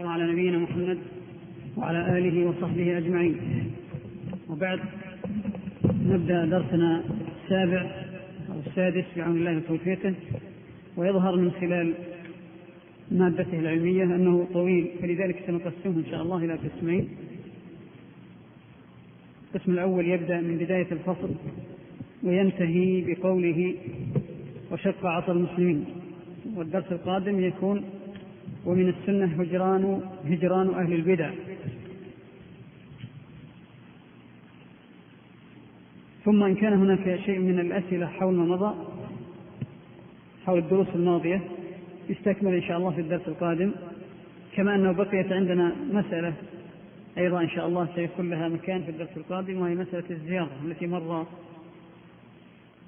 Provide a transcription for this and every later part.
على نبينا محمد وعلى آله وصحبه أجمعين. وبعد نبدأ درسنا السابع أو السادس بعون الله وتوفيقه ويظهر من خلال مادته العلمية أنه طويل فلذلك سنقسمه إن شاء الله إلى قسمين. القسم الأول يبدأ من بداية الفصل وينتهي بقوله وشق عصا المسلمين. والدرس القادم يكون ومن السنة هجران هجران أهل البدع. ثم إن كان هناك شيء من الأسئلة حول ما مضى حول الدروس الماضية يستكمل إن شاء الله في الدرس القادم. كما أنه بقيت عندنا مسألة أيضا إن شاء الله سيكون لها مكان في الدرس القادم وهي مسألة الزيارة التي مر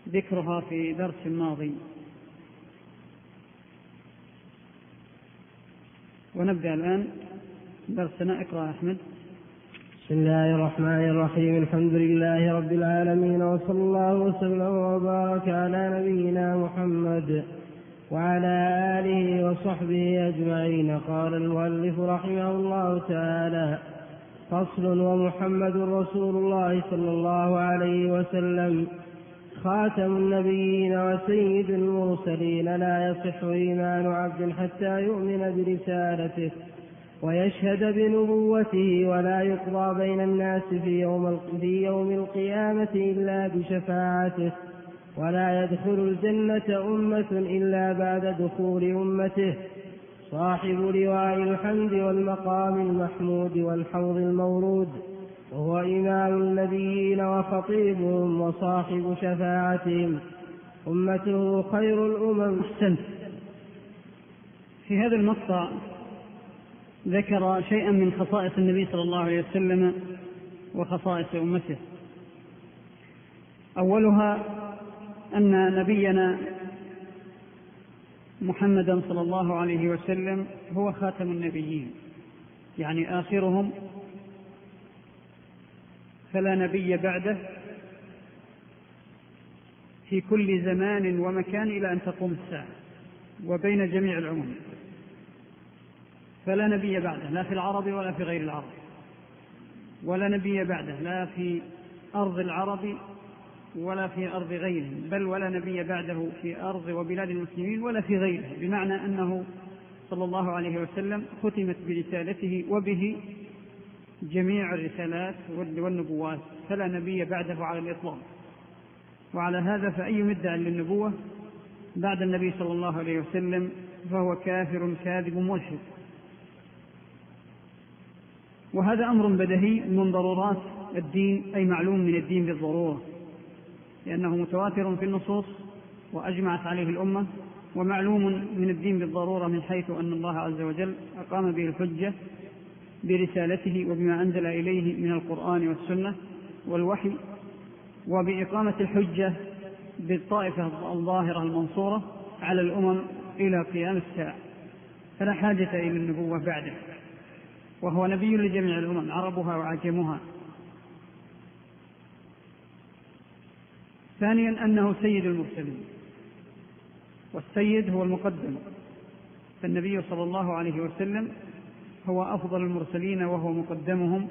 ذكرها في درس ماضي. ونبدأ الآن درسنا اقرأ أحمد. بسم الله الرحمن الرحيم. الحمد لله رب العالمين وصلى الله وسلم وبارك على نبينا محمد وعلى آله وصحبه أجمعين. قال المؤلف رحمه الله تعالى فصل ومحمد رسول الله صلى الله عليه وسلم. خاتم النبيين وسيد المرسلين لا يصح إيمان عبد حتى يؤمن برسالته ويشهد بنبوته ولا يقضى بين الناس في يوم, في يوم القيامة إلا بشفاعته ولا يدخل الجنة أمة إلا بعد دخول أمته. صاحب لواء الحمد والمقام المحمود والحوض المورود. وهو إمام النبيين وخطيبهم وصاحب شفاعتهم. أمته خير الأمم. أحسنت في هذا المقطع ذكر شيئا من خصائص النبي صلى الله عليه وسلم وخصائص أمته. أولها أن نبينا محمدا صلى الله عليه وسلم هو خاتم النبيين يعني آخرهم فلا نبي بعده في كل زمان ومكان إلى أن تقوم الساعة وبين جميع العمم فلا نبي بعده لا في العرب ولا في غير العرب. ولا نبي بعده لا في أرض العرب ولا في أرض غيرهم بل ولا نبي بعده في أرض وبلاد المسلمين ولا في غيره بمعنى أنه صلى الله عليه وسلم ختمت برسالته وبه جميع الرسالات والنبوات فلا نبي بعده على الإطلاق. وعلى هذا فأي مدعى للنبوة؟ بعد النبي صلى الله عليه وسلم فهو كافر كاذب ملحد. وهذا أمر بدهي من ضرورات الدين أي معلوم من الدين بالضرورة. لأنه متواتر في النصوص وأجمعت عليه الأمة ومعلوم من الدين بالضرورة من حيث أن الله عز وجل أقام به الحجة برسالته وبما أنزل إليه من القرآن والسنة والوحي وبإقامة الحجة بالطائفة الظاهرة المنصورة على الأمم إلى قيام الساعة. فلا حاجة إلى النبوة بعده. وهو نبي لجميع الأمم عربها وعجمها. ثانيا أنه سيد المرسلين. والسيد هو المقدم. فالنبي صلى الله عليه وسلم هو أفضل المرسلين وهو مقدمهم.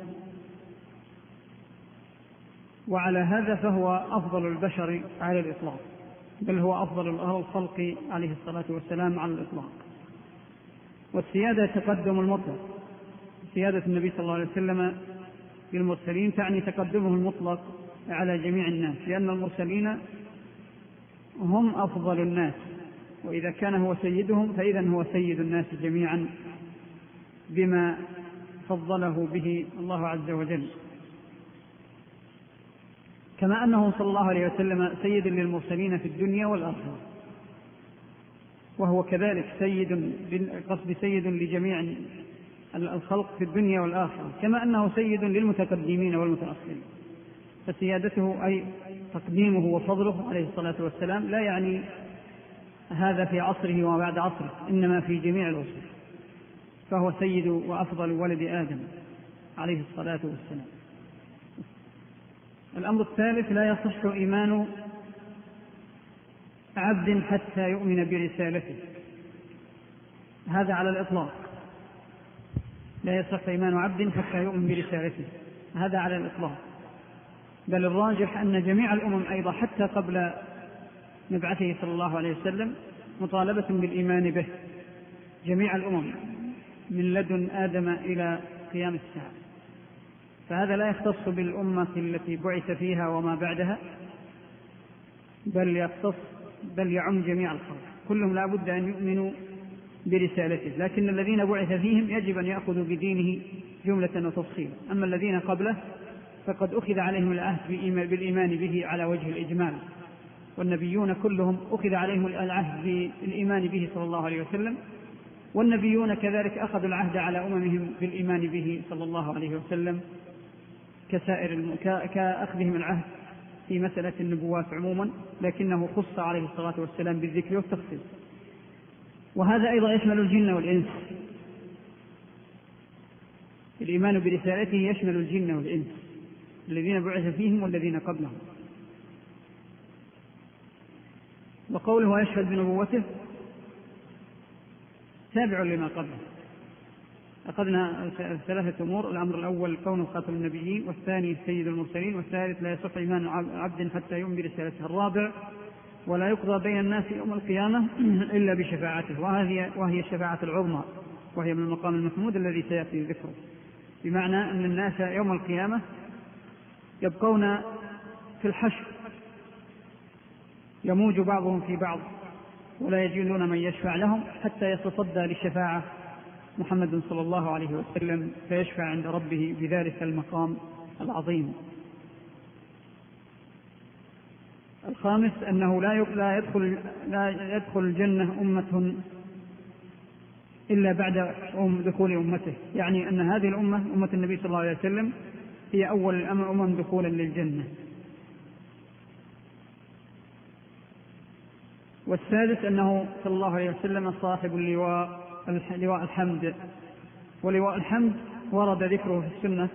وعلى هذا فهو أفضل البشر على الإطلاق بل هو أفضل الخلق عليه الصلاة والسلام على الإطلاق. والسيادة تقدم المطلق. سيادة النبي صلى الله عليه وسلم للمرسلين تعني تقدمه المطلق على جميع الناس لأن المرسلين هم أفضل الناس. وإذا كان هو سيدهم فإذا هو سيد الناس جميعا. بما فضله به الله عز وجل. كما أنه صلى الله عليه وسلم سيد للمرسلين في الدنيا والآخرة. وهو كذلك سيد قصد سيد لجميع الخلق في الدنيا والآخرة. كما أنه سيد للمتقدمين والمتأخرين. فسيادته أي تقديمه وفضله عليه الصلاة والسلام لا يعني هذا في عصره وما بعد عصره إنما في جميع العصور. فهو سيد وأفضل ولد آدم عليه الصلاة والسلام. الأمر الثالث لا يصح إيمان عبد حتى يؤمن برسالته. هذا على الإطلاق. لا يصح إيمان عبد حتى يؤمن برسالته. هذا على الإطلاق. بل الراجح أن جميع الأمم أيضا حتى قبل مبعثه صلى الله عليه وسلم مطالبة بالإيمان به. جميع الأمم. من لدن آدم إلى قيام الساعة. فهذا لا يختص بالأمة التي بعث فيها وما بعدها بل يختص بل يعم جميع الخلق. كلهم لا بد أن يؤمنوا برسالته. لكن الذين بعث فيهم يجب أن يأخذوا بدينه جملة وتفصيلا أما الذين قبله فقد أخذ عليهم العهد بالإيمان به على وجه الإجمال. والنبيون كلهم أخذ عليهم العهد بالإيمان به صلى الله عليه وسلم. والنبيون كذلك أخذوا العهد على أممهم بالإيمان به صلى الله عليه وسلم كسائر كأخذهم العهد في مسألة النبوات عموما لكنه خص عليه الصلاة والسلام بالذكر والتخصيص وهذا أيضا يشمل الجن والإنس. الإيمان برسالته يشمل الجن والإنس الذين بعث فيهم والذين قبلهم. وقوله ويشهد بنبوته تابع لما قبله. أخذنا ثلاثة أمور الأمر الأول كونه خاتم النبيين والثاني سيد المرسلين والثالث لا يصح إيمان عبد حتى يؤمن برسالته. الرابع ولا يقضى بين الناس يوم القيامة إلا بشفاعته وهذه وهي الشفاعة العظمى وهي من المقام المحمود الذي سيأتي ذكره. بمعنى أن الناس يوم القيامة يبقون في الحشر يموج بعضهم في بعض. ولا يجدون من يشفع لهم حتى يتصدى للشفاعة محمد صلى الله عليه وسلم فيشفع عند ربه بذلك المقام العظيم. الخامس أنه لا لا يدخل لا يدخل الجنة أمة إلا بعد دخول أمته. يعني أن هذه الأمة أمة النبي صلى الله عليه وسلم هي أول الأمم دخولا للجنة. والسادس أنه صلى الله عليه وسلم صاحب اللواء لواء الحمد. ولواء الحمد ورد ذكره في السنة.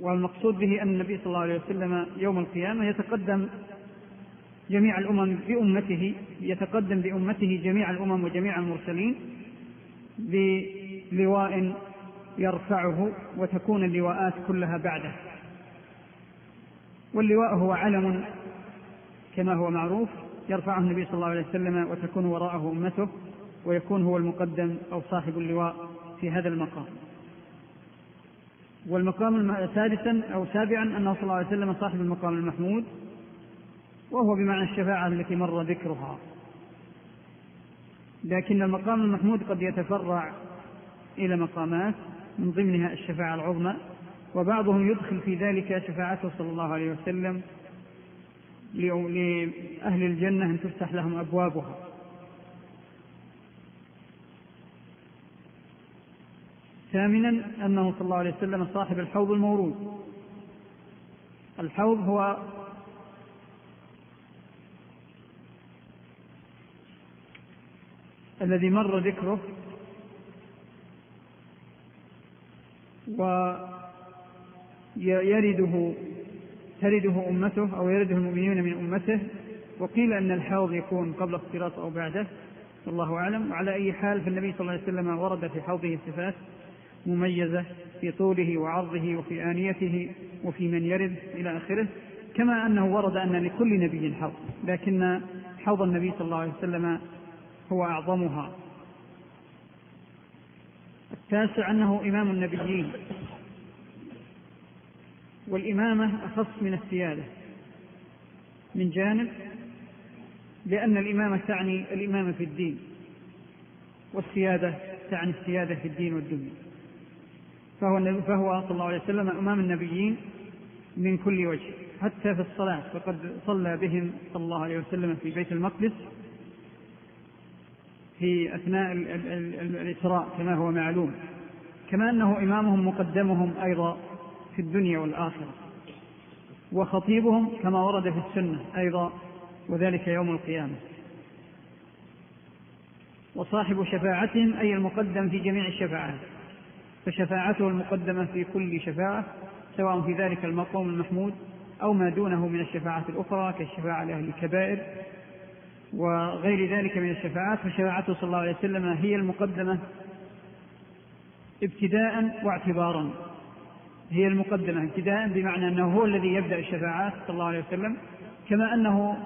والمقصود به أن النبي صلى الله عليه وسلم يوم القيامة يتقدم جميع الأمم بأمته يتقدم بأمته جميع الأمم وجميع المرسلين بلواء يرفعه وتكون اللواءات كلها بعده. واللواء هو علم كما هو معروف. يرفعه النبي صلى الله عليه وسلم وتكون وراءه أمته ويكون هو المقدم أو صاحب اللواء في هذا المقام. والمقام سادسا أو سابعا أنه صلى الله عليه وسلم صاحب المقام المحمود وهو بمعنى الشفاعة التي مر ذكرها. لكن المقام المحمود قد يتفرع إلى مقامات من ضمنها الشفاعة العظمى وبعضهم يدخل في ذلك شفاعته صلى الله عليه وسلم لأهل الجنة أن تفتح لهم أبوابها. ثامنا أنه صلى الله عليه وسلم صاحب الحوض المورود. الحوض هو الذي مر ذكره ويرده ترده أمته أو يرده المؤمنون من أمته وقيل أن الحوض يكون قبل اختلاط أو بعده والله أعلم. وعلى أي حال فالنبي صلى الله عليه وسلم ورد في حوضه صفات مميزة في طوله وعرضه وفي آنيته وفي من يرد إلى آخره كما أنه ورد أن لكل نبي حوض لكن حوض النبي صلى الله عليه وسلم هو أعظمها. التاسع أنه إمام النبيين. والإمامة أخص من السيادة. من جانب لأن الإمامة تعني الإمامة في الدين والسيادة تعني السيادة في الدين والدنيا. فهو, فهو صلى الله عليه وسلم أمام النبيين من كل وجه حتى في الصلاة. فقد صلى بهم صلى الله عليه وسلم في بيت المقدس في أثناء الإسراء كما هو معلوم. كما أنه إمامهم مقدمهم أيضا في الدنيا والآخرة. وخطيبهم كما ورد في السنة أيضا وذلك يوم القيامة. وصاحب شفاعتهم أي المقدم في جميع الشفاعات. فشفاعته المقدمة في كل شفاعة سواء في ذلك المقام المحمود أو ما دونه من الشفاعات الأخرى كالشفاعة لأهل الكبائر وغير ذلك من الشفاعات. فشفاعته صلى الله عليه وسلم هي المقدمة ابتداء واعتبارا. هي المقدمة ابتداء بمعنى أنه هو الذي يبدأ الشفاعات صلى الله عليه وسلم كما أنه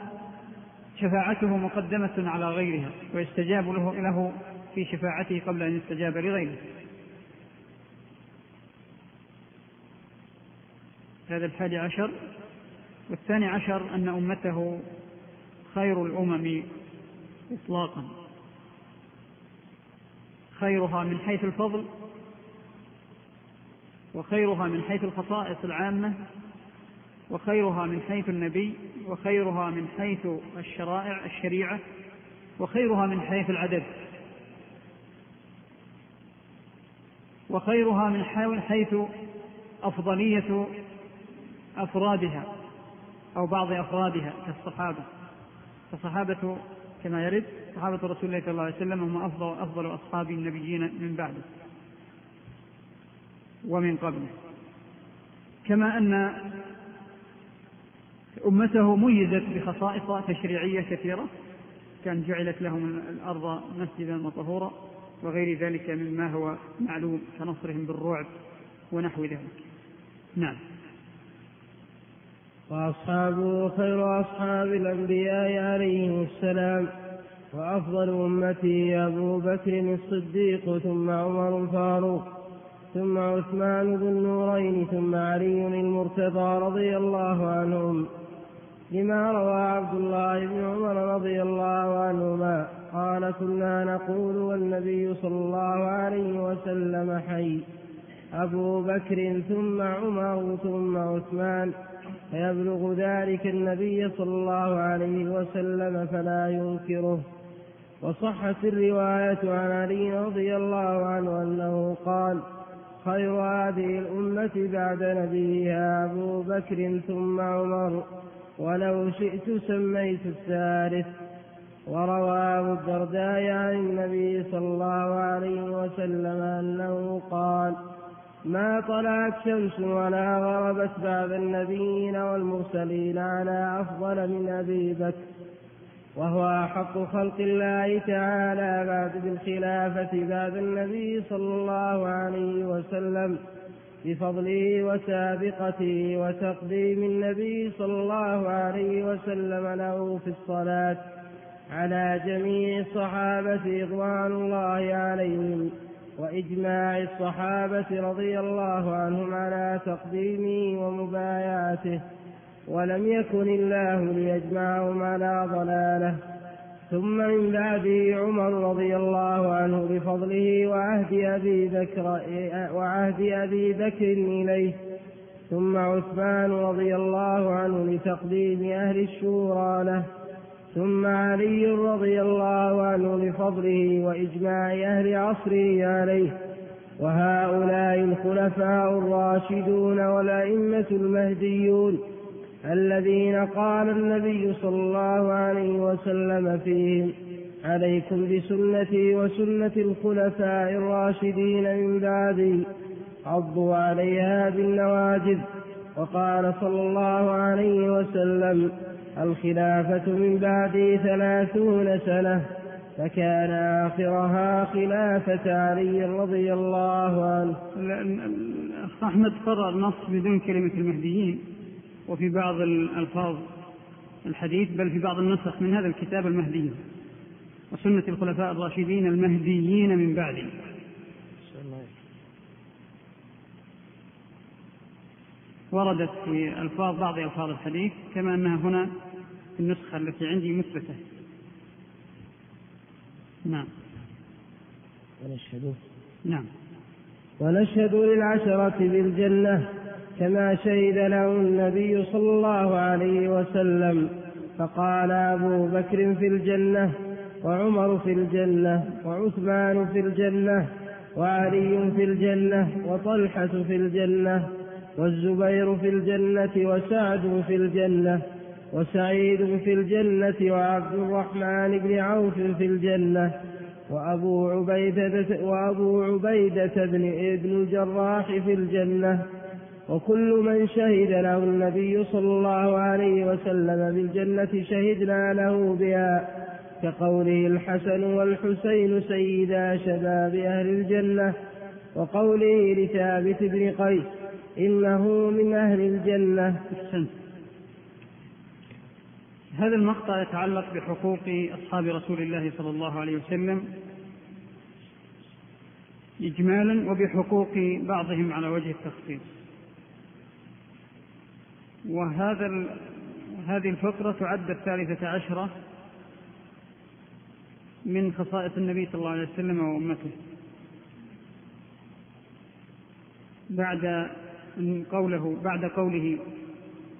شفاعته مقدمة على غيرها ويستجاب له له في شفاعته قبل أن يستجاب لغيره. هذا الحادي عشر. والثاني عشر أن أمته خير الأمم إطلاقا. خيرها من حيث الفضل وخيرها من حيث الخصائص العامة وخيرها من حيث النبي وخيرها من حيث الشرائع الشريعة وخيرها من حيث العدد. وخيرها من حيث أفضلية أفرادها أو بعض أفرادها كالصحابة. فالصحابة كما يرد صحابة رسول الله صلى الله عليه وسلم هم أفضل أفضل أصحاب النبيين من بعده. ومن قبله كما أن أمته ميزت بخصائص تشريعية كثيرة. كان جعلت لهم الأرض مسجدا وطهورا وغير ذلك مما هو معلوم كنصرهم بالرعب ونحو ذلك. نعم. وأصحابه خير أصحاب الأنبياء عليهم السلام. وأفضل أمتي أبو بكر الصديق ثم عمر الفاروق. ثم عثمان ذو النورين ثم علي المرتضى رضي الله عنهم لما روى عبد الله بن عمر رضي الله عنهما قال كنا نقول والنبي صلى الله عليه وسلم حي. أبو بكر ثم عمر ثم عثمان. فيبلغ ذلك النبي صلى الله عليه وسلم فلا ينكره. وصحت الرواية عن علي رضي الله عنه أنه قال خير هذه الأمة بعد نبيها أبو بكر ثم عمر. ولو شئت سميت الثالث. وروى أبو الدرداء عن النبي صلى الله عليه وسلم أنه قال ما طلعت شمس ولا غربت بعد النبيين والمرسلين على أفضل من أبي بكر. وهو أحق خلق الله تعالى بعد بالخلافة بعد النبي صلى الله عليه وسلم بفضله وسابقته وتقديم النبي صلى الله عليه وسلم له في الصلاة على جميع الصحابة رضوان الله عليهم وإجماع الصحابة رضي الله عنهم على تقديمه ومبايعته. ولم يكن الله ليجمعهم على ضلاله. ثم من بعده عمر رضي الله عنه بفضله وعهد أبي بكر وعهد أبي بكر إليه. ثم عثمان رضي الله عنه لتقديم أهل الشورى له. ثم علي رضي الله عنه لفضله وإجماع أهل عصره عليه. وهؤلاء الخلفاء الراشدون والأئمة المهديون. الذين قال النبي صلى الله عليه وسلم فيهم عليكم بسنتي وسنة الخلفاء الراشدين من بعدي عضوا عليها بالنواجذ. وقال صلى الله عليه وسلم الخلافة من بعدي ثلاثون سنة فكان آخرها خلافة علي رضي الله عنه. أحمد قرأ النص بدون كلمة المهديين. وفي بعض الألفاظ الحديث بل في بعض النسخ من هذا الكتاب المهدي وسنة الخلفاء الراشدين المهديين من بعده. وردت في ألفاظ بعض ألفاظ الحديث كما أنها هنا في النسخة التي عندي مثبتة. نعم. ونشهد نعم. ونشهد للعشرة بالجنة كما شهد له النبي صلى الله عليه وسلم فقال أبو بكر في الجنة وعمر في الجنة وعثمان في الجنة وعلي في الجنة وطلحة في الجنة والزبير في الجنة وسعد في الجنة وسعيد في الجنة وعبد الرحمن بن عوف في الجنة وأبو عبيدة وأبو عبيدة بن ابن الجراح في الجنة وكل من شهد له النبي صلى الله عليه وسلم بالجنة شهدنا له بها كقوله الحسن والحسين سيدا شباب أهل الجنة وقوله لثابت بن قيس إنه من أهل الجنة. أحسنت. هذا المقطع يتعلق بحقوق أصحاب رسول الله صلى الله عليه وسلم إجمالا وبحقوق بعضهم على وجه التخصيص. وهذا هذه الفقرة تعد الثالثة عشرة من خصائص النبي صلى الله عليه وسلم وأمته. بعد قوله بعد قوله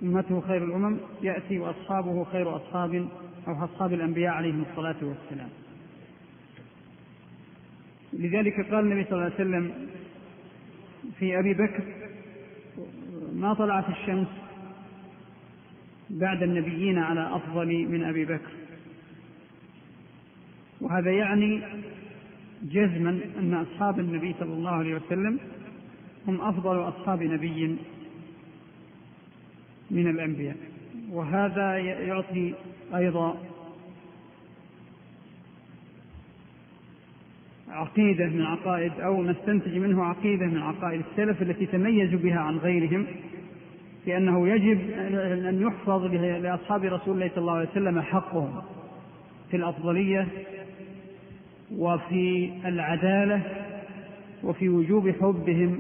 أمته خير الأمم يأتي وأصحابه خير أصحاب أو أصحاب الأنبياء عليهم الصلاة والسلام. لذلك قال النبي صلى الله عليه وسلم في أبي بكر ما طلعت الشمس بعد النبيين على أفضل من أبي بكر. وهذا يعني جزما أن أصحاب النبي صلى الله عليه وسلم هم أفضل أصحاب نبي من الأنبياء. وهذا يعطي أيضا عقيدة من عقائد أو نستنتج منه عقيدة من عقائد السلف التي تميزوا بها عن غيرهم. لأنه يجب أن يحفظ لأصحاب رسول الله صلى الله عليه وسلم حقهم في الأفضلية وفي العدالة وفي وجوب حبهم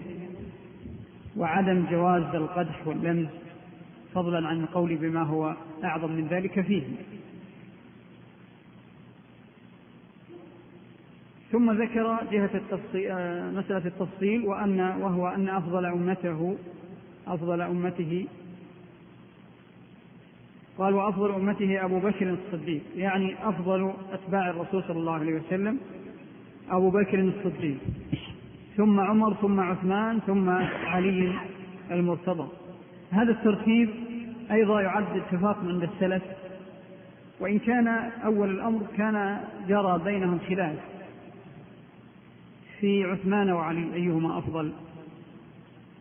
وعدم جواز القدح واللمز فضلا عن القول بما هو أعظم من ذلك فيه. ثم ذكر جهة التفصيل آه، مسألة التفصيل وأن وهو أن أفضل أمته أفضل أمته. قال وأفضل أمته أبو بكر الصديق يعني أفضل أتباع الرسول صلى الله عليه وسلم أبو بكر الصديق. ثم عمر ثم عثمان ثم علي المرتضى. هذا الترتيب أيضا يعد اتفاق عند السلف وإن كان أول الأمر كان جرى بينهم خلاف في عثمان وعلي أيهما أفضل؟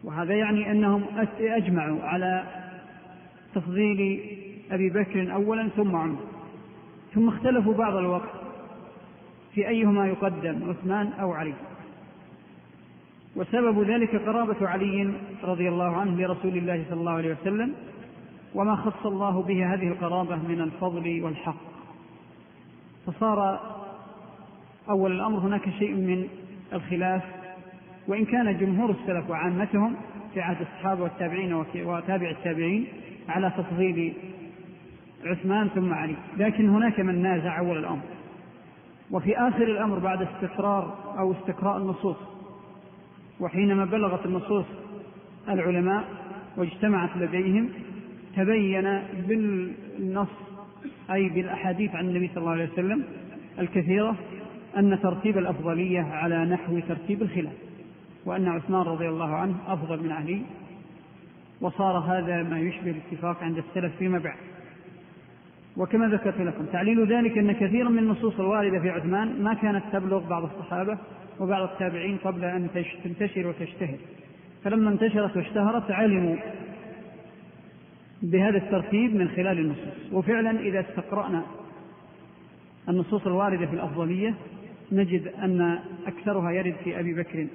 وهذا يعني أنهم أجمعوا على تفضيل أبي بكر أولا ثم عمر. ثم اختلفوا بعض الوقت في أيهما يقدم عثمان أو علي. وسبب ذلك قرابة علي رضي الله عنه لرسول الله صلى الله عليه وسلم وما خص الله به هذه القرابة من الفضل والحق. فصار أول الأمر هناك شيء من الخلاف وإن كان جمهور السلف وعامتهم في عهد الصحابة والتابعين وتابع التابعين على تفضيل عثمان ثم علي. لكن هناك من نازع أول الأمر. وفي آخر الأمر بعد استقرار أو استقراء النصوص. وحينما بلغت النصوص العلماء واجتمعت لديهم تبين بالنص أي بالأحاديث عن النبي صلى الله عليه وسلم الكثيرة أن ترتيب الأفضلية على نحو ترتيب الخلاف. وأن عثمان رضي الله عنه أفضل من علي وصار هذا ما يشبه الاتفاق عند السلف فيما بعد. وكما ذكرت لكم تعليل ذلك أن كثيرا من النصوص الواردة في عثمان ما كانت تبلغ بعض الصحابة وبعض التابعين قبل أن تنتشر وتشتهر. فلما انتشرت واشتهرت علموا بهذا الترتيب من خلال النصوص. وفعلا إذا استقرأنا النصوص الواردة في الأفضلية نجد أن أكثرها يرد في أبي بكر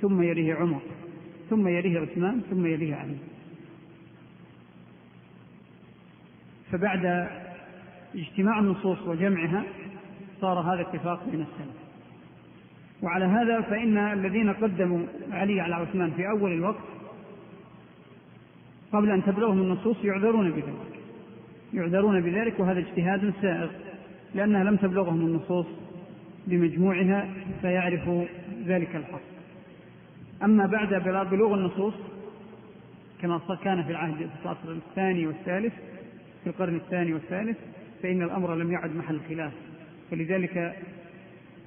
ثم يليه عمر ثم يليه عثمان ثم يليه علي. فبعد اجتماع النصوص وجمعها صار هذا اتفاق بين السلف. وعلى هذا فإن الذين قدموا علي على عثمان في أول الوقت قبل أن تبلغهم النصوص يعذرون بذلك. يعذرون بذلك وهذا اجتهاد سائغ لأنها لم تبلغهم النصوص بمجموعها فيعرفوا ذلك الحق. أما بعد بلوغ النصوص كما كان في العهد العصر الثاني والثالث في القرن الثاني والثالث فإن الأمر لم يعد محل خلاف. ولذلك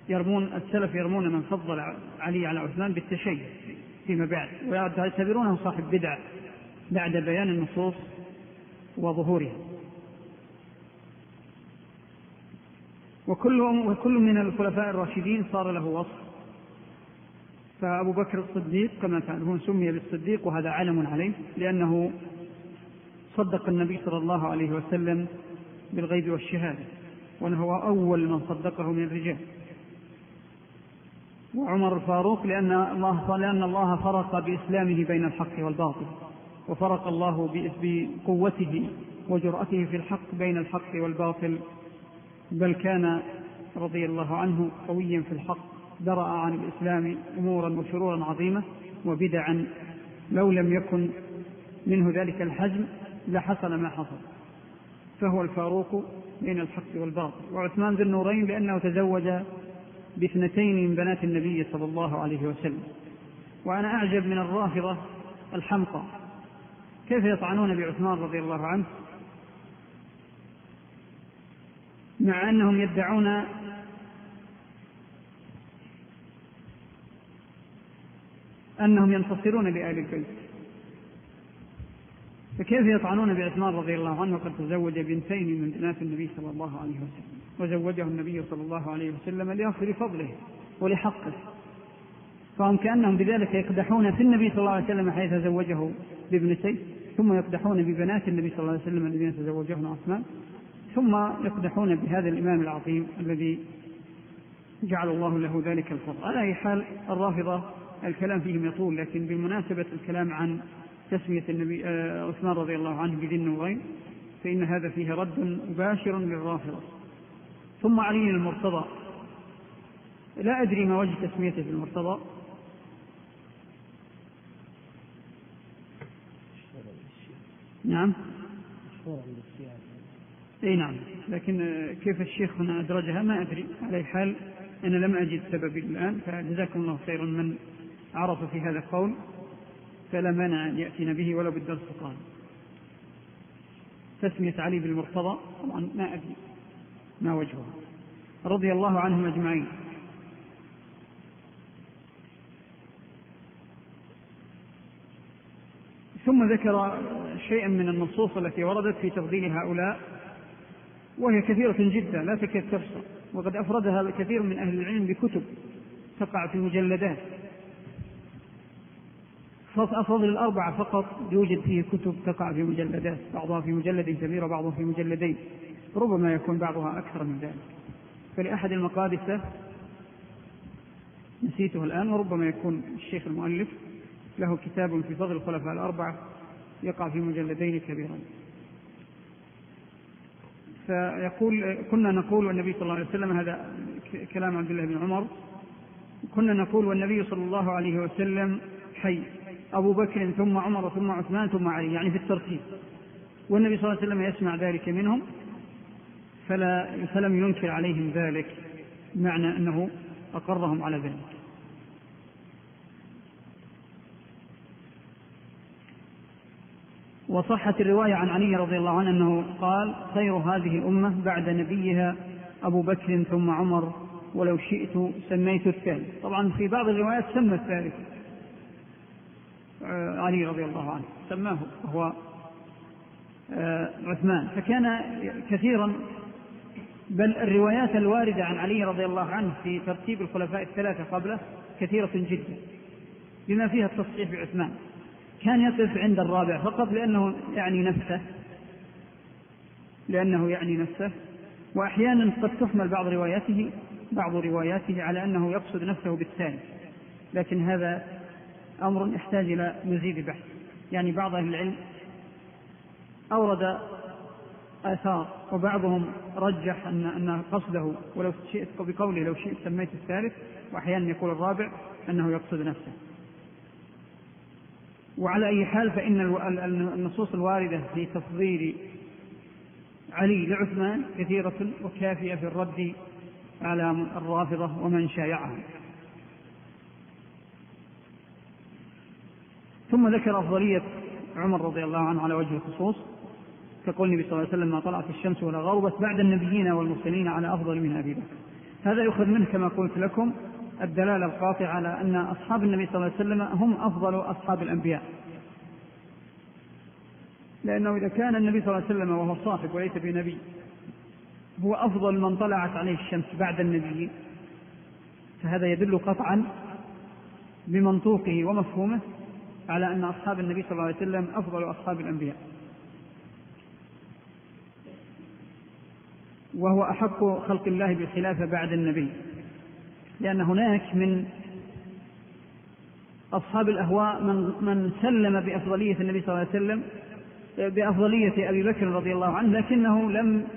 يرمون السلف يرمون من فضل علي على عثمان بالتشيع فيما بعد. ويعتبرونه صاحب بدعة بعد بيان النصوص وظهورها. وكل وكل من الخلفاء الراشدين صار له وصف. فأبو بكر الصديق كما تعلمون سمي بالصديق وهذا علم عليه لأنه صدق النبي صلى الله عليه وسلم بالغيب والشهادة وأنه هو أول من صدقه من الرجال. وعمر الفاروق لأن الله لأن الله فرق بإسلامه بين الحق والباطل وفرق الله بقوته وجرأته في الحق بين الحق والباطل بل كان رضي الله عنه قويا في الحق درأ عن الإسلام أمورا وشرورا عظيمة وبدعا. لو لم يكن منه ذلك الحزم لحصل ما حصل. فهو الفاروق بين الحق والباطل. وعثمان ذي النورين لأنه تزوج باثنتين من بنات النبي صلى الله عليه وسلم. وأنا أعجب من الرافضة الحمقى. كيف يطعنون بعثمان رضي الله عنه؟ مع أنهم يدعون أنهم ينتصرون لآل البيت. فكيف يطعنون بعثمان رضي الله عنه وقد تزوج بنتين من بنات النبي صلى الله عليه وسلم؟ وزوجه النبي صلى الله عليه وسلم ليغفر فضله ولحقه. فهم كأنهم بذلك يقدحون في النبي صلى الله عليه وسلم حيث زوجه بابنتيه ثم يقدحون ببنات النبي صلى الله عليه وسلم الذين تزوجهن عثمان ثم يقدحون بهذا الإمام العظيم الذي جعل الله له ذلك الفضل. على أي حال الرافضة الكلام فيهم يطول لكن بالمناسبة الكلام عن تسمية النبي آه، عثمان رضي الله عنه بذي النورين فإن هذا فيه رد مباشر للرافضة ثم علي المرتضى. لا أدري ما وجه تسميته بالمرتضى نعم. إي نعم. لكن كيف الشيخ هنا أدرجها ما أدري. على حال أنا لم أجد سبب الآن فجزاكم الله خيرا من عرف في هذا القول فلا مانع أن يأتينا به ولو بالدرس قال تسمية علي بالمرتضى طبعا ما أدري ما وجهها رضي الله عنهم أجمعين. ثم ذكر شيئا من النصوص التي وردت في تفضيل هؤلاء وهي كثيرة جدا لا تكاد تحصى وقد أفردها كثير من أهل العلم بكتب تقع في مجلدات فضل الأربعة فقط يوجد فيه كتب تقع في مجلدات بعضها في مجلد كبير وبعضها في مجلدين. ربما يكون بعضها أكثر من ذلك. فلأحد المقادسة نسيته الآن وربما يكون الشيخ المؤلف له كتاب في فضل الخلفاء الأربعة يقع في مجلدين كبيرين. فيقول كنا نقول والنبي صلى الله عليه وسلم هذا كلام عبد الله بن عمر كنا نقول والنبي صلى الله عليه وسلم حي. أبو بكر ثم عمر ثم عثمان ثم علي يعني في الترتيب. والنبي صلى الله عليه وسلم يسمع ذلك منهم فلا فلم ينكر عليهم ذلك بمعنى أنه أقرهم على ذلك. وصحت الرواية عن علي رضي الله عنه أنه قال خير هذه الأمة بعد نبيها أبو بكر ثم عمر ولو شئت سميت الثالث طبعا في بعض الروايات سمى الثالث. علي رضي الله عنه سماه وهو آه، عثمان. فكان كثيرا بل الروايات الواردة عن علي رضي الله عنه في ترتيب الخلفاء الثلاثة قبله كثيرة جدا بما فيها التصحيح بعثمان. كان يقف عند الرابع فقط لأنه يعني نفسه لأنه يعني نفسه. وأحيانا قد تحمل بعض رواياته بعض رواياته على أنه يقصد نفسه بالثاني. لكن هذا أمر يحتاج إلى مزيد بحث. يعني بعض أهل العلم أورد آثار وبعضهم رجح أن أن قصده ولو شئت بقوله لو شئت سميت الثالث وأحيانا يقول الرابع أنه يقصد نفسه. وعلى أي حال فإن النصوص الواردة في تفضيل علي لعثمان كثيرة وكافية في الرد على الرافضة ومن شايعهم. ثم ذكر أفضلية عمر رضي الله عنه على وجه الخصوص كقول النبي صلى الله عليه وسلم ما طلعت الشمس ولا غربت بعد النبيين والمرسلين على أفضل من أبي بكر. هذا يؤخذ منه كما قلت لكم الدلالة القاطعة على أن أصحاب النبي صلى الله عليه وسلم هم أفضل أصحاب الأنبياء. لأنه إذا كان النبي صلى الله عليه وسلم وهو صاحب وليس بنبي هو أفضل من طلعت عليه الشمس بعد النبي فهذا يدل قطعا بمنطوقه ومفهومه على أن أصحاب النبي صلى الله عليه وسلم أفضل أصحاب الأنبياء. وهو أحق خلق الله بالخلافة بعد النبي. لأن هناك من أصحاب الأهواء من, من سلم بأفضلية النبي صلى الله عليه وسلم بأفضلية أبي بكر رضي الله عنه لكنه لم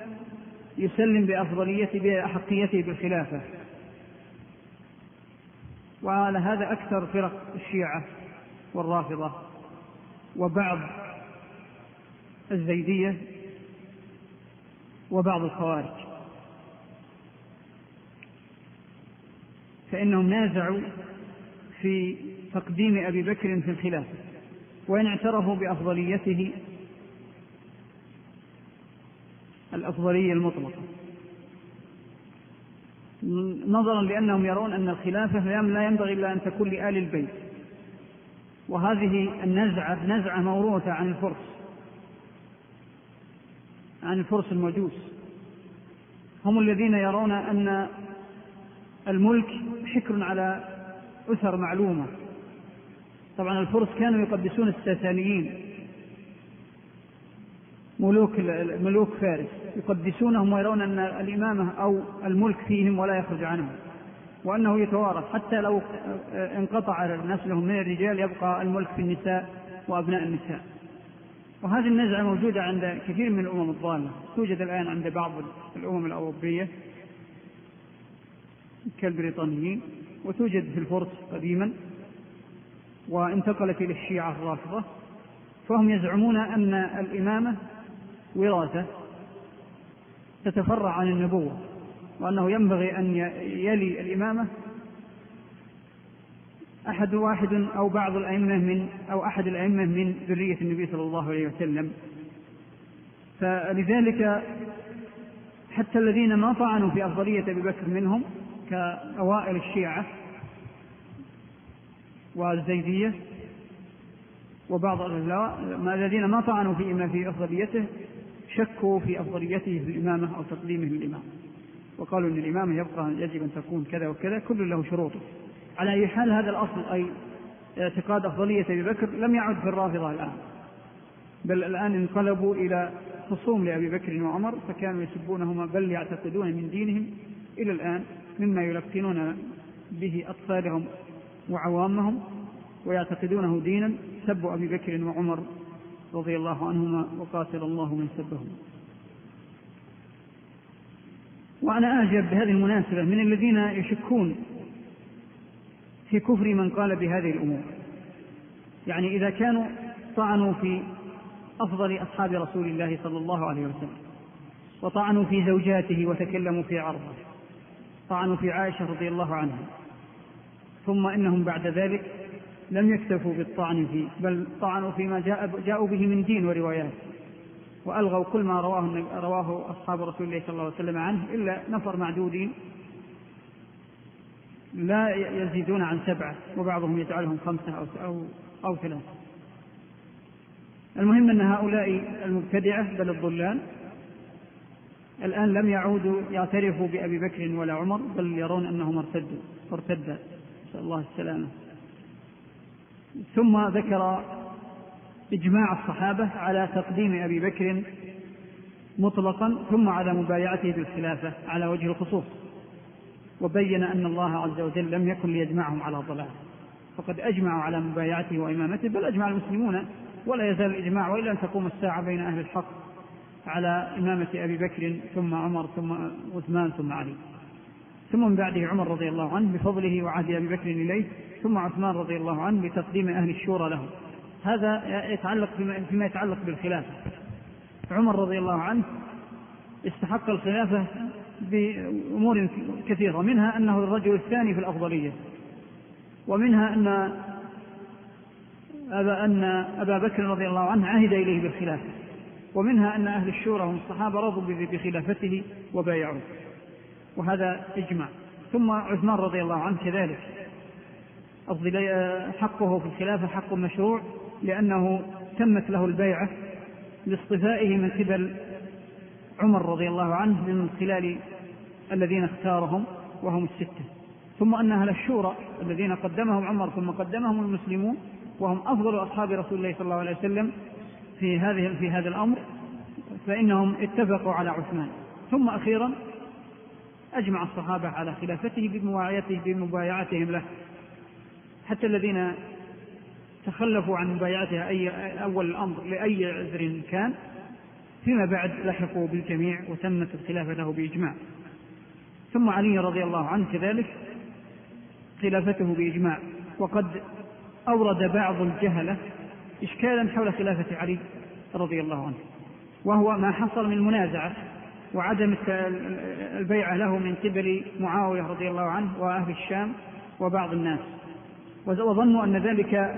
يسلم بأفضلية بأحقيته بالخلافة. وعلى هذا أكثر فرق الشيعة. والرافضة وبعض الزيدية وبعض الخوارج. فإنهم نازعوا في تقديم أبي بكر في الخلافة وإن اعترفوا بأفضليته الأفضلية المطلقة. نظرا لأنهم يرون أن الخلافة لا ينبغي إلا أن تكون لآل البيت. وهذه النزعة نزعة موروثة عن الفرس. عن الفرس المجوس. هم الذين يرون أن الملك حكر على أسر معلومة. طبعا الفرس كانوا يقدسون الساسانيين. ملوك ملوك فارس. يقدسونهم ويرون أن الإمامة أو الملك فيهم ولا يخرج عنهم. وأنه يتوارث حتى لو انقطع نسلهم من الرجال يبقى الملك في النساء وأبناء النساء. وهذه النزعة موجودة عند كثير من الأمم الضالة. توجد الآن عند بعض الأمم الأوروبية كالبريطانيين وتوجد في الفرس قديما وانتقلت إلى الشيعة الرافضة. فهم يزعمون أن الإمامة وراثة تتفرع عن النبوة. وأنه ينبغي أن يلي الإمامة أحد واحد أو بعض الأئمة من أو أحد الأئمة من ذرية النبي صلى الله عليه وسلم. فلذلك حتى الذين ما طعنوا في أفضلية أبي بكر منهم كأوائل الشيعة والزيدية وبعض الذين ما طعنوا في في أفضليته شكوا في أفضليته في الإمامة أو تقديمه للإمامة وقالوا أن الإمامة يبقى يجب أن تكون كذا وكذا كل له شروطه. على أي حال هذا الأصل أي اعتقاد أفضلية أبي بكر لم يعد في الرافضة الآن. بل الآن انقلبوا إلى خصوم لأبي بكر وعمر فكانوا يسبونهما بل يعتقدون من دينهم إلى الآن مما يلقنون به أطفالهم وعوامهم ويعتقدونه دينا سب أبي بكر وعمر رضي الله عنهما وقاتل الله من سبهم. وأنا أعجب بهذه المناسبة من الذين يشكون في كفر من قال بهذه الأمور. يعني إذا كانوا طعنوا في أفضل أصحاب رسول الله صلى الله عليه وسلم وطعنوا في زوجاته وتكلموا في عرضه طعنوا في عائشة رضي الله عنها ثم إنهم بعد ذلك لم يكتفوا بالطعن فيه بل طعنوا فيما جاء جاءوا به من دين وروايات. وألغوا كل ما رواه رواه أصحاب رسول الله صلى الله عليه وسلم عنه إلا نفر معدودين لا يزيدون عن سبعة وبعضهم يجعلهم خمسة أو أو أو ثلاثة. المهم أن هؤلاء المبتدعة بل الضلال الآن لم يعودوا يعترفوا بأبي بكر ولا عمر بل يرون أنهم ارتدوا ارتدا نسأل الله السلامة ثم ذكر إجماع الصحابة على تقديم أبي بكر مطلقا ثم على مبايعته بالخلافة على وجه الخصوص وبين أن الله عز وجل لم يكن ليجمعهم على ضلال فقد أجمعوا على مبايعته وإمامته بل أجمع المسلمون ولا يزال الإجماع وإلا أن تقوم الساعة بين أهل الحق على إمامة أبي بكر ثم عمر ثم عثمان ثم علي. ثم من بعده عمر رضي الله عنه بفضله وعهد أبي بكر إليه ثم عثمان رضي الله عنه بتقديم أهل الشورى له. هذا يتعلق فيما يتعلق بالخلافة. عمر رضي الله عنه استحق الخلافة بأمور كثيرة منها أنه الرجل الثاني في الأفضلية ومنها أن أبا أن أبا بكر رضي الله عنه عهد إليه بالخلافة ومنها أن أهل الشورى هم الصحابة رضوا بخلافته وبايعوه وهذا إجماع. ثم عثمان رضي الله عنه كذلك. حقه في الخلافة حق مشروع لأنه تمت له البيعة لاصطفائه من قبل عمر رضي الله عنه من خلال الذين اختارهم وهم الستة. ثم أن أهل الشورى الذين قدمهم عمر ثم قدمهم المسلمون وهم أفضل أصحاب رسول الله صلى الله عليه وسلم في هذه في هذا الأمر فإنهم اتفقوا على عثمان. ثم أخيرا أجمع الصحابة على خلافته بمواعيته بمبايعتهم له. حتى الذين تخلفوا عن مبايعته أي أول الأمر لأي عذر كان فيما بعد لحقوا بالجميع وتمت الخلافة له بإجماع. ثم علي رضي الله عنه كذلك خلافته بإجماع. وقد أورد بعض الجهلة إشكالا حول خلافة علي رضي الله عنه وهو ما حصل من منازعة وعدم البيعة له من قبل معاوية رضي الله عنه وأهل الشام وبعض الناس. وظنوا أن ذلك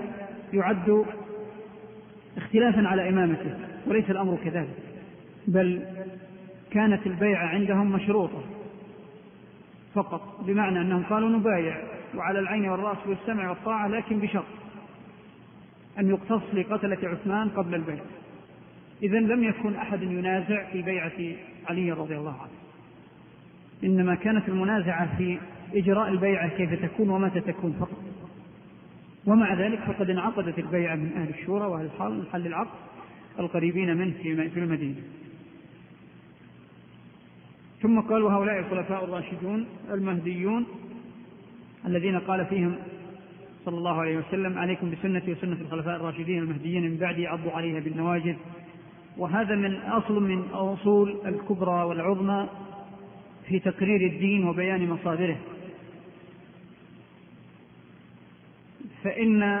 يعد اختلافا على إمامته وليس الأمر كذلك بل كانت البيعة عندهم مشروطة فقط بمعنى أنهم قالوا نبايع وعلى العين والرأس والسمع والطاعة لكن بشرط أن يقتص لقتلة عثمان قبل البيع. إذا لم يكن أحد ينازع في بيعة علي رضي الله عنه. إنما كانت المنازعة في إجراء البيعة كيف تكون ومتى تكون فقط. ومع ذلك فقد انعقدت البيعة من أهل الشورى وأهل الحال من حل العقد القريبين منه في المدينة. ثم قال وهؤلاء الخلفاء الراشدون المهديون الذين قال فيهم صلى الله عليه وسلم عليكم بسنتي وسنة الخلفاء الراشدين المهديين من بعدي عضوا عليها بالنواجذ. وهذا من أصل من أصول الكبرى والعظمى في تقرير الدين وبيان مصادره. فإن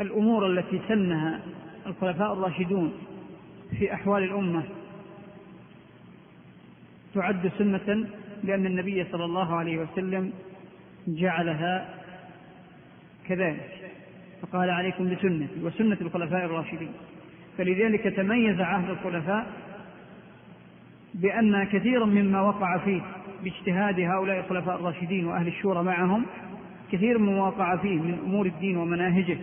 الأمور التي سنها الخلفاء الراشدون في أحوال الأمة تعد سنة لأن النبي صلى الله عليه وسلم جعلها كذلك فقال عليكم بسنتي وسنة الخلفاء الراشدين. فلذلك تميز عهد الخلفاء بأن كثيرا مما وقع فيه باجتهاد هؤلاء الخلفاء الراشدين وأهل الشورى معهم كثير مما وقع فيه من أمور الدين ومناهجه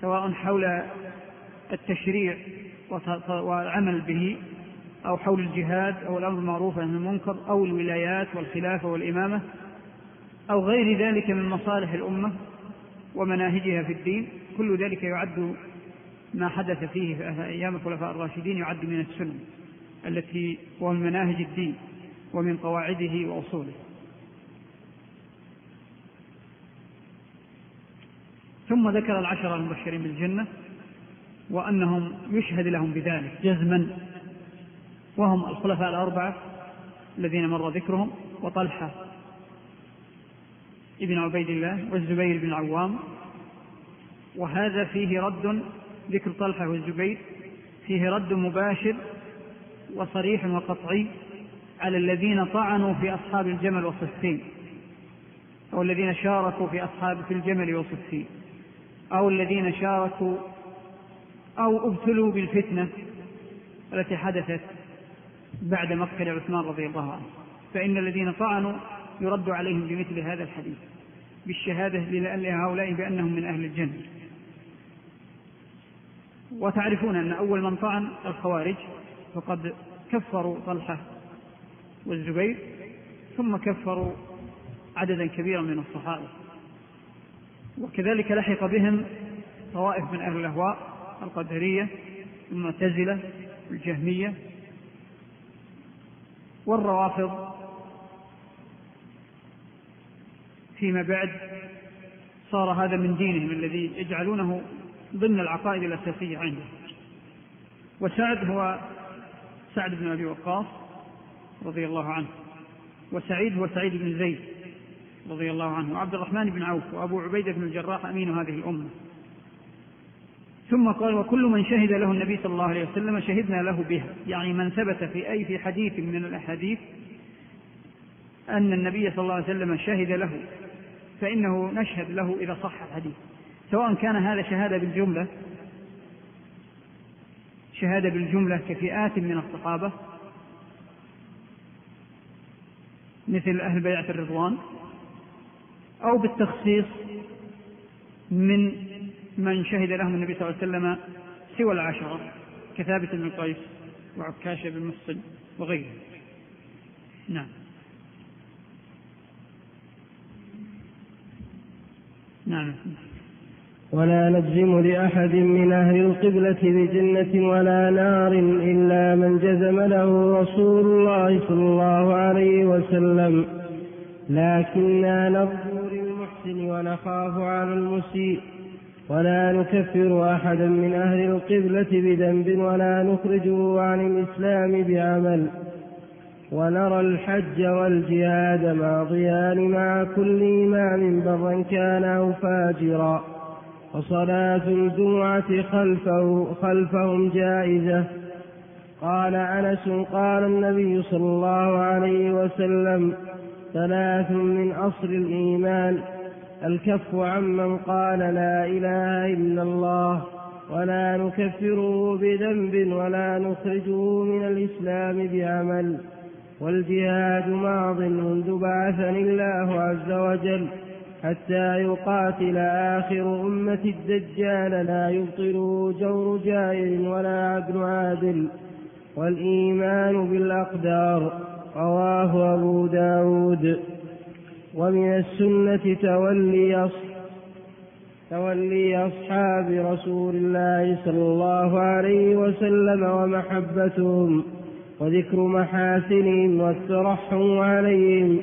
سواء حول التشريع والعمل به أو حول الجهاد أو الأمر بالمعروف عن المنكر أو الولايات والخلافة والإمامة أو غير ذلك من مصالح الأمة ومناهجها في الدين. كل ذلك يعد ما حدث فيه في أيام الخلفاء الراشدين يعد من السنة التي ومن مناهج الدين ومن قواعده وأصوله. ثم ذكر العشرة المبشرين بالجنة وأنهم يشهد لهم بذلك جزما وهم الخلفاء الأربعة الذين مر ذكرهم وطلحة ابن عبيد الله والزبير بن العوام. وهذا فيه رد ذكر طلحة والزبير فيه رد مباشر وصريح وقطعي على الذين طعنوا في أصحاب الجمل والصفين أو الذين شاركوا في أصحاب في الجمل والصفين. أو الذين شاركوا أو ابتلوا بالفتنة التي حدثت بعد مقتل عثمان رضي الله عنه. فإن الذين طعنوا يرد عليهم بمثل هذا الحديث بالشهادة لهؤلاء بأنهم من أهل الجنة. وتعرفون أن أول من طعن الخوارج فقد كفروا طلحة والزبير ثم كفروا عددا كبيرا من الصحابة. وكذلك لحق بهم طوائف من أهل الأهواء القدرية المعتزلة الجهمية والروافض فيما بعد صار هذا من دينهم الذي يجعلونه ضمن العقائد الأساسية عندهم وسعد هو سعد بن أبي وقاص رضي الله عنه وسعيد هو سعيد بن زيد. رضي الله عنه. وعبد الرحمن بن عوف وأبو عبيدة بن الجراح أمين هذه الأمة. ثم قال وكل من شهد له النبي صلى الله عليه وسلم شهدنا له بها. يعني من ثبت في أي في حديث من الأحاديث أن النبي صلى الله عليه وسلم شهد له فإنه نشهد له إذا صح الحديث. سواء كان هذا شهادة بالجملة شهادة بالجملة كفئات من الصحابة مثل أهل بيعة الرضوان أو بالتخصيص من من شهد لهم النبي صلى الله عليه وسلم سوى العشرة كثابت بن قيس وعكاشة بن محصن وغيره نعم. نعم. ولا نجزم لأحد من أهل القبلة بجنة ولا نار إلا من جزم له رسول الله صلى الله عليه وسلم. لكننا نرجو للمحسن ونخاف على المسيء. ولا نكفر أحدا من أهل القبلة بذنب ولا نخرجه عن الإسلام بعمل. ونرى الحج والجهاد ماضيان مع كل إمام برا كان أو فاجرا. وصلاة الجمعة خلفه خلفهم جائزة. قال أنس قال النبي صلى الله عليه وسلم ثلاث من أصل الإيمان الكف عمن قال لا إله إلا الله ولا نكفره بذنب ولا نخرجه من الإسلام بعمل والجهاد ماض منذ بعثني الله عز وجل حتى يقاتل آخر أمة الدجال لا يبطله جور جائر ولا عدل عادل والإيمان بالأقدار رواه أبو داود ومن السنة تولي تولي أصحاب رسول الله صلى الله عليه وسلم ومحبتهم وذكر محاسنهم والترحم عليهم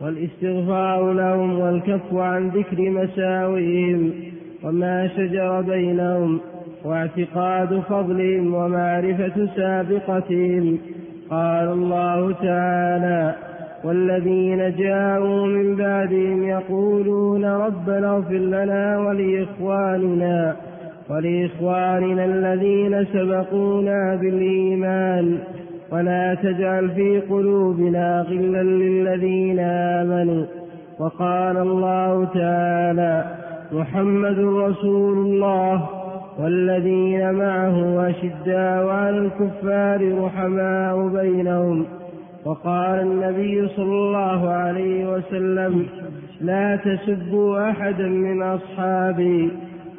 والاستغفار لهم والكف عن ذكر مساوئهم وما شجر بينهم واعتقاد فضلهم ومعرفة سابقتهم. قال الله تعالى والذين جاءوا من بعدهم يقولون ربنا اغفر لنا ولإخواننا ولإخواننا الذين سبقونا بالإيمان. ولا تجعل في قلوبنا غلا للذين آمنوا. وقال الله تعالى محمد رسول الله والذين معه أشداء على الكفار رحماء بينهم. وقال النبي صلى الله عليه وسلم لا تسبوا أحدا من أصحابي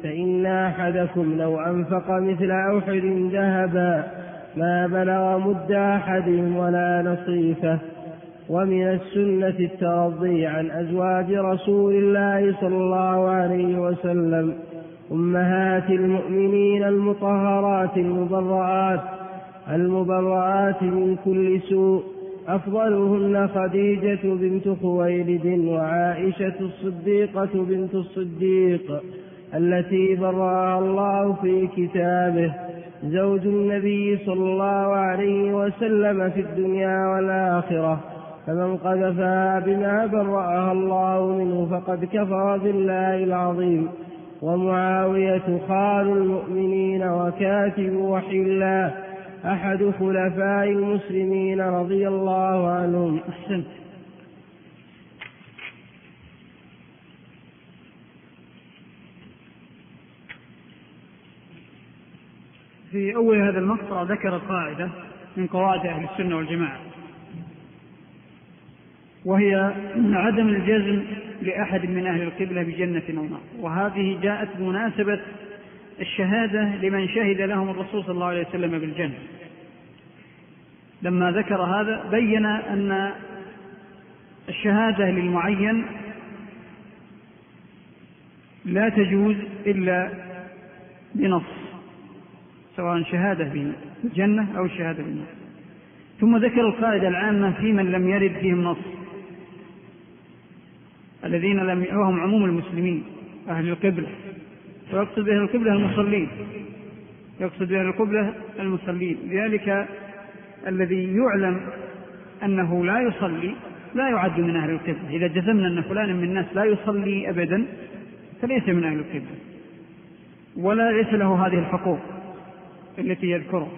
فإن أحدكم لو أنفق مثل أحد ذهبا ما بلغ مد أحدهم ولا نصيفه. ومن السنة الترضي عن أزواج رسول الله صلى الله عليه وسلم أمهات المؤمنين المطهرات المبرآت المبرآت من كل سوء أفضلهن خديجة بنت خويلد وعائشة الصديقة بنت الصديق التي برأها الله في كتابه. زوج النبي صلى الله عليه وسلم في الدنيا والآخرة. فمن قذفها بما برأها الله منه فقد كفر بالله العظيم. ومعاوية خال المؤمنين وكاتب وحي الله. أحد خلفاء المسلمين رضي الله عنهم. أحسنت. في أول هذا المقطع ذكر قاعدة من قواعد أهل السنة والجماعة وهي عدم الجزم لأحد من أهل القبلة بجنة أو نار. وهذه جاءت بمناسبة الشهادة لمن شهد لهم الرسول صلى الله عليه وسلم بالجنة. لما ذكر هذا بين أن الشهادة للمعين لا تجوز إلا بنص سواء شهادة بالجنة أو الشهادة بالنار ثم ذكر القاعدة العامة في من لم يرد فيهم نص الذين لم وهم عموم المسلمين أهل القبلة. ويقصد بأهل القبلة المصلين. يقصد بأهل القبلة المصلين. لذلك الذي يعلم أنه لا يصلي لا يعد من أهل القبلة. إذا جزمنا أن فلان من الناس لا يصلي أبدا فليس من أهل القبلة. ولا ليس له هذه الحقوق التي يذكرها.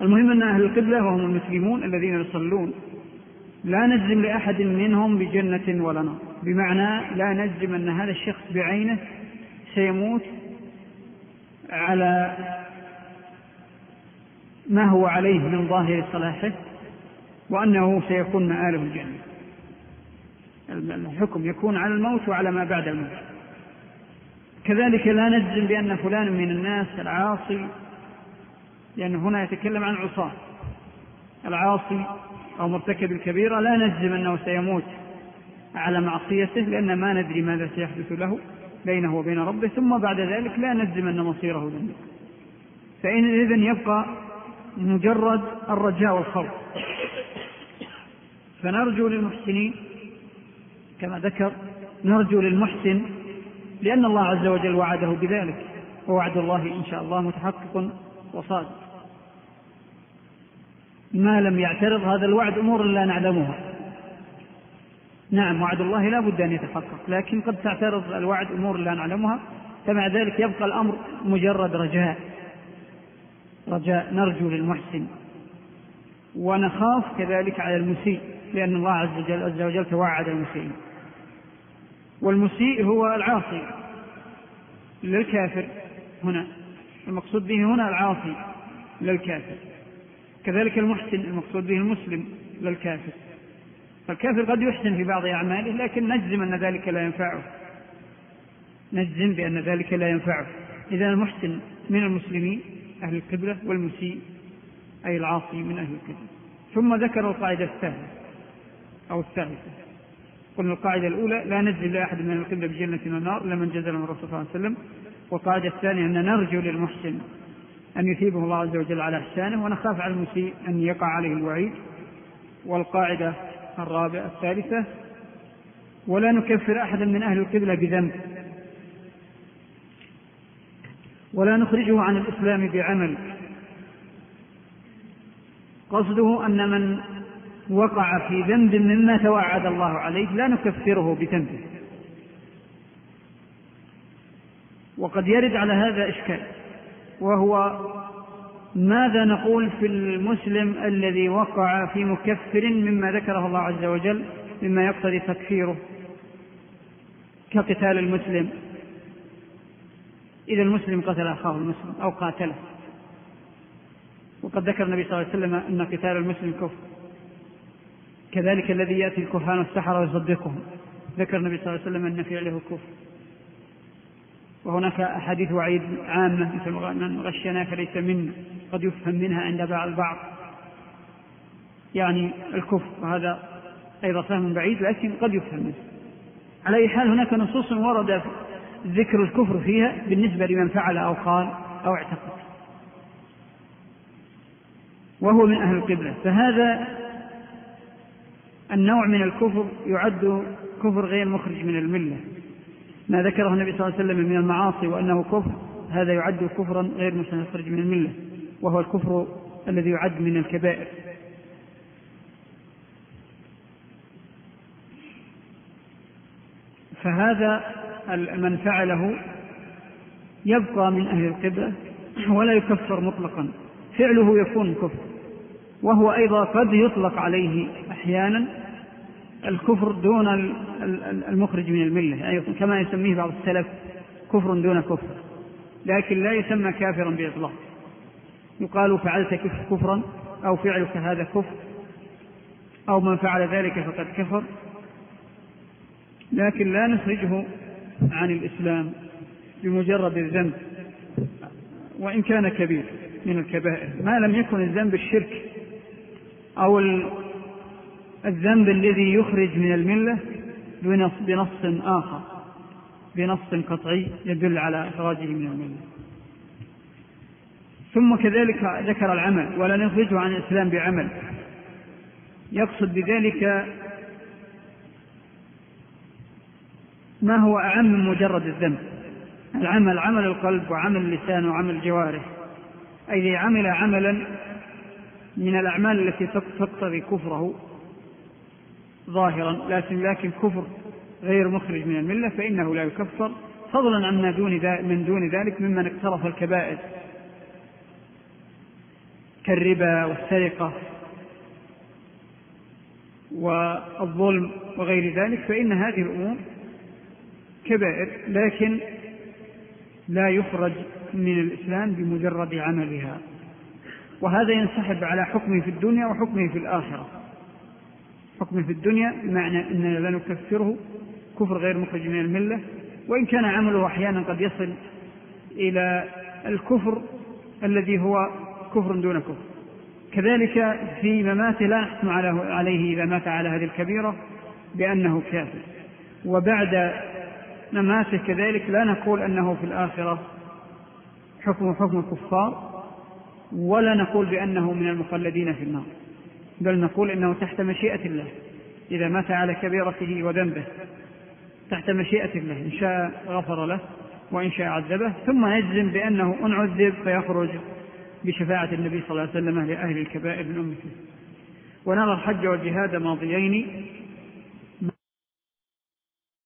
المهم أن أهل القبلة وهم المسلمون الذين يصلون. لا نجزم لأحد منهم بجنة ولا نار. بمعنى لا نجزم أن هذا الشخص بعينه سيموت على ما هو عليه من ظاهر صلاحه وأنه سيكون مآله الجنة. الحكم يكون على الموت وعلى ما بعد الموت. كذلك لا نجزم بأن فلان من الناس العاصي لأن هنا يتكلم عن عصاة. العاصي أو مرتكب الكبيرة لا نجزم أنه سيموت على معصيته لأن ما ندري ماذا سيحدث له. بينه وبين ربه ثم بعد ذلك لا نجزم أن مصيره ذنب. فإن إذن يبقى مجرد الرجاء والخوف. فنرجو للمحسنين كما ذكر نرجو للمحسن لأن الله عز وجل وعده بذلك. ووعد الله إن شاء الله متحقق وصادق. ما لم يعترض هذا الوعد أمور لا نعلمها. نعم وعد الله لا بد أن يتحقق لكن قد تعترض الوعد أمور لا نعلمها فمع ذلك يبقى الأمر مجرد رجاء. رجاء نرجو للمحسن. ونخاف كذلك على المسيء لأن الله عز وجل, عز وجل توعد المسيء. والمسيء هو العاصي للكافر. هنا المقصود به هنا العاصي للكافر. كذلك المحسن المقصود به المسلم للكافر. فالكافر قد يحسن في بعض أعماله لكن نجزم أن ذلك لا ينفعه. نجزم بأن ذلك لا ينفعه. إذا المحسن من المسلمين أهل القبلة والمسيء أي العاصي من أهل القبلة. ثم ذكر القاعدة الثانية أو الثالثة. قلنا القاعدة الأولى لا نجزم لأحد من القبلة بجنة ونار إلا من جزل من الرسول صلى الله عليه وسلم. والقاعدة الثانية أن نرجو للمحسن أن يثيبه الله عز وجل على إحسانه ونخاف على المسيء أن يقع عليه الوعيد. والقاعدة الرابعة الثالثة ولا نكفر أحدا من أهل القبلة بذنب. ولا نخرجه عن الإسلام بعمل. قصده أن من وقع في ذنب مما توعد الله عليه لا نكفره بذنبه. وقد يرد على هذا إشكال وهو ماذا نقول في المسلم الذي وقع في مكفر مما ذكره الله عز وجل مما يقتضي تكفيره كقتال المسلم؟ إذا المسلم قتل أخاه المسلم أو قاتله. وقد ذكر النبي صلى الله عليه وسلم أن قتال المسلم كفر. كذلك الذي يأتي الكهان والسحرة ويصدقهم. ذكر النبي صلى الله عليه وسلم أن فعله كفر. وهناك أحاديث وعيد عامة مثل من غشنا فليس منا قد يفهم منها عند بعض البعض يعني الكفر وهذا أيضا فهم بعيد لكن قد يفهم منه. على أي حال هناك نصوص ورد ذكر الكفر فيها بالنسبة لمن فعل أو قال أو اعتقد. وهو من أهل القبلة. فهذا النوع من الكفر يعد كفر غير مخرج من الملة. ما ذكره النبي صلى الله عليه وسلم من المعاصي وأنه كفر هذا يعد كفرا غير مخرج من الملة وهو الكفر الذي يعد من الكبائر. فهذا من فعله يبقى من أهل القبلة ولا يكفر مطلقا. فعله يكون كفر وهو أيضا قد يطلق عليه أحيانا الكفر دون المخرج من الملة. يعني كما يسميه بعض السلف كفر دون كفر. لكن لا يسمى كافرا بإطلاق. يقال فعلت كفرا أو فعلك هذا كفر أو من فعل ذلك فقد كفر. لكن لا نخرجه عن الإسلام بمجرد الذنب وإن كان كبير من الكبائر. ما لم يكن الذنب الشرك أو الذنب الذي يخرج من الملة بنص آخر بنص قطعي يدل على إخراجه من الملة. ثم كذلك ذكر العمل ولا نخرجه عن الإسلام بعمل. يقصد بذلك ما هو أعم من مجرد الذنب. العمل عمل القلب وعمل اللسان وعمل الجوارح أي عمل عملا من الأعمال التي تقتضي كفره. ظاهرا لكن لكن كفر غير مخرج من الملة فإنه لا يكفر. فضلا عن دون من دون ذلك ممن اقترف الكبائر. كالربا والسرقة والظلم وغير ذلك فإن هذه الأمور كبائر لكن لا يخرج من الإسلام بمجرد عملها. وهذا ينسحب على حكمه في الدنيا وحكمه في الآخرة. حكمه في الدنيا بمعنى أننا لا نكفره كفر غير مخرج من الملة وإن كان عمله أحيانا قد يصل إلى الكفر الذي هو كفر دون كفر. كذلك في مماته لا نحكم عليه إذا مات على هذه الكبيرة بأنه كافر. وبعد مماته كذلك لا نقول أنه في الآخرة حكم حكم الكفار ولا نقول بأنه من المخلدين في النار. بل نقول إنه تحت مشيئة الله إذا مات على كبيرته وذنبه تحت مشيئة الله إن شاء غفر له وإن شاء عذبه ثم نجزم بأنه إن عذب فيخرج بشفاعة النبي صلى الله عليه وسلم لأهل الكبائر من أمته. ونرى الحج والجهاد ماضيين